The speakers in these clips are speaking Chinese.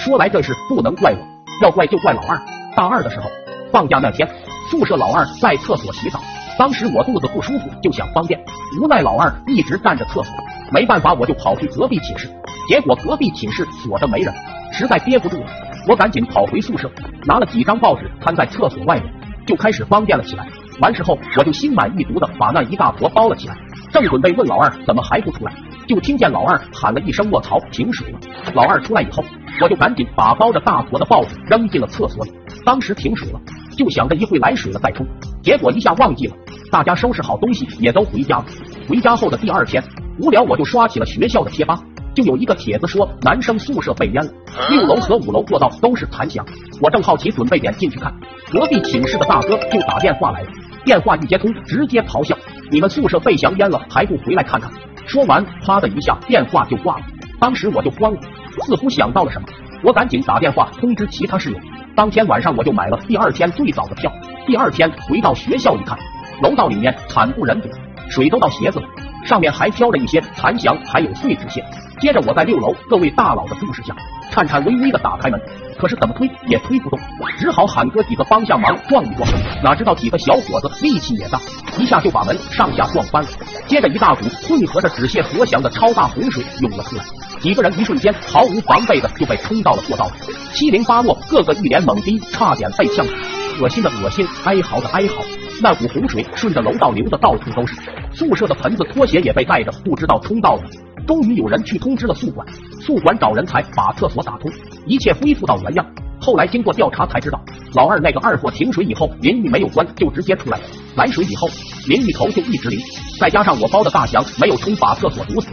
说来这事不能怪我，要怪就怪老二。大二的时候，放假那天，宿舍老二在厕所洗澡，当时我肚子不舒服，就想方便，无奈老二一直站着厕所，没办法，我就跑去隔壁寝室，结果隔壁寝室锁着没人，实在憋不住了，我赶紧跑回宿舍，拿了几张报纸摊在厕所外面，就开始方便了起来。完事后，我就心满意足的把那一大坨包了起来，正准备问老二怎么还不出来，就听见老二喊了一声“卧槽，停水了”。老二出来以后，我就赶紧把包着大坨的报纸扔进了厕所里。当时停水了，就想着一会来水了再冲，结果一下忘记了。大家收拾好东西也都回家了。回家后的第二天，无聊我就刷起了学校的贴吧，就有一个帖子说男生宿舍被淹了，六楼和五楼过道都是残响。我正好奇，准备点进去看，隔壁寝室的大哥就打电话来了。电话一接通，直接咆哮：“你们宿舍被翔淹了，还不回来看看？”说完，啪的一下，电话就挂了。当时我就慌了，似乎想到了什么，我赶紧打电话通知其他室友。当天晚上我就买了第二天最早的票。第二天回到学校一看，楼道里面惨不忍睹，水都到鞋子了，上面还飘着一些残翔，还有碎纸屑。接着我在六楼各位大佬的注视下，颤颤巍巍的打开门。可是怎么推也推不动，只好喊哥几个帮下忙撞一撞。哪知道几个小伙子力气也大，一下就把门上下撞翻了。接着一大股混合着纸屑和翔的超大洪水涌了出来，几个人一瞬间毫无防备的就被冲到了过道里，七零八落，个个一脸懵逼，差点被呛死。恶心的恶心，哀嚎的哀嚎。那股洪水顺着楼道流的到处都是，宿舍的盆子、拖鞋也被带着，不知道冲到了。终于有人去通知了宿管，宿管找人才把厕所打通，一切恢复到原样。后来经过调查才知道，老二那个二货停水以后淋浴没有关就直接出来了，来水以后淋浴头就一直淋，再加上我包的大翔没有冲把厕所堵死，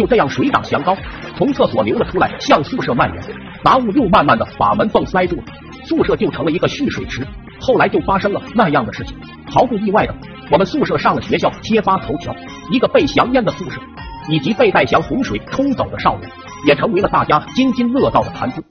就这样水涨墙高，从厕所流了出来，向宿舍蔓延，杂物又慢慢的把门缝塞住了，宿舍就成了一个蓄水池。后来就发生了那样的事情，毫不意外的，我们宿舍上了学校揭发头条，一个被翔淹的宿舍。以及被带翔洪水冲走的少年，也成为了大家津津乐道的谈资。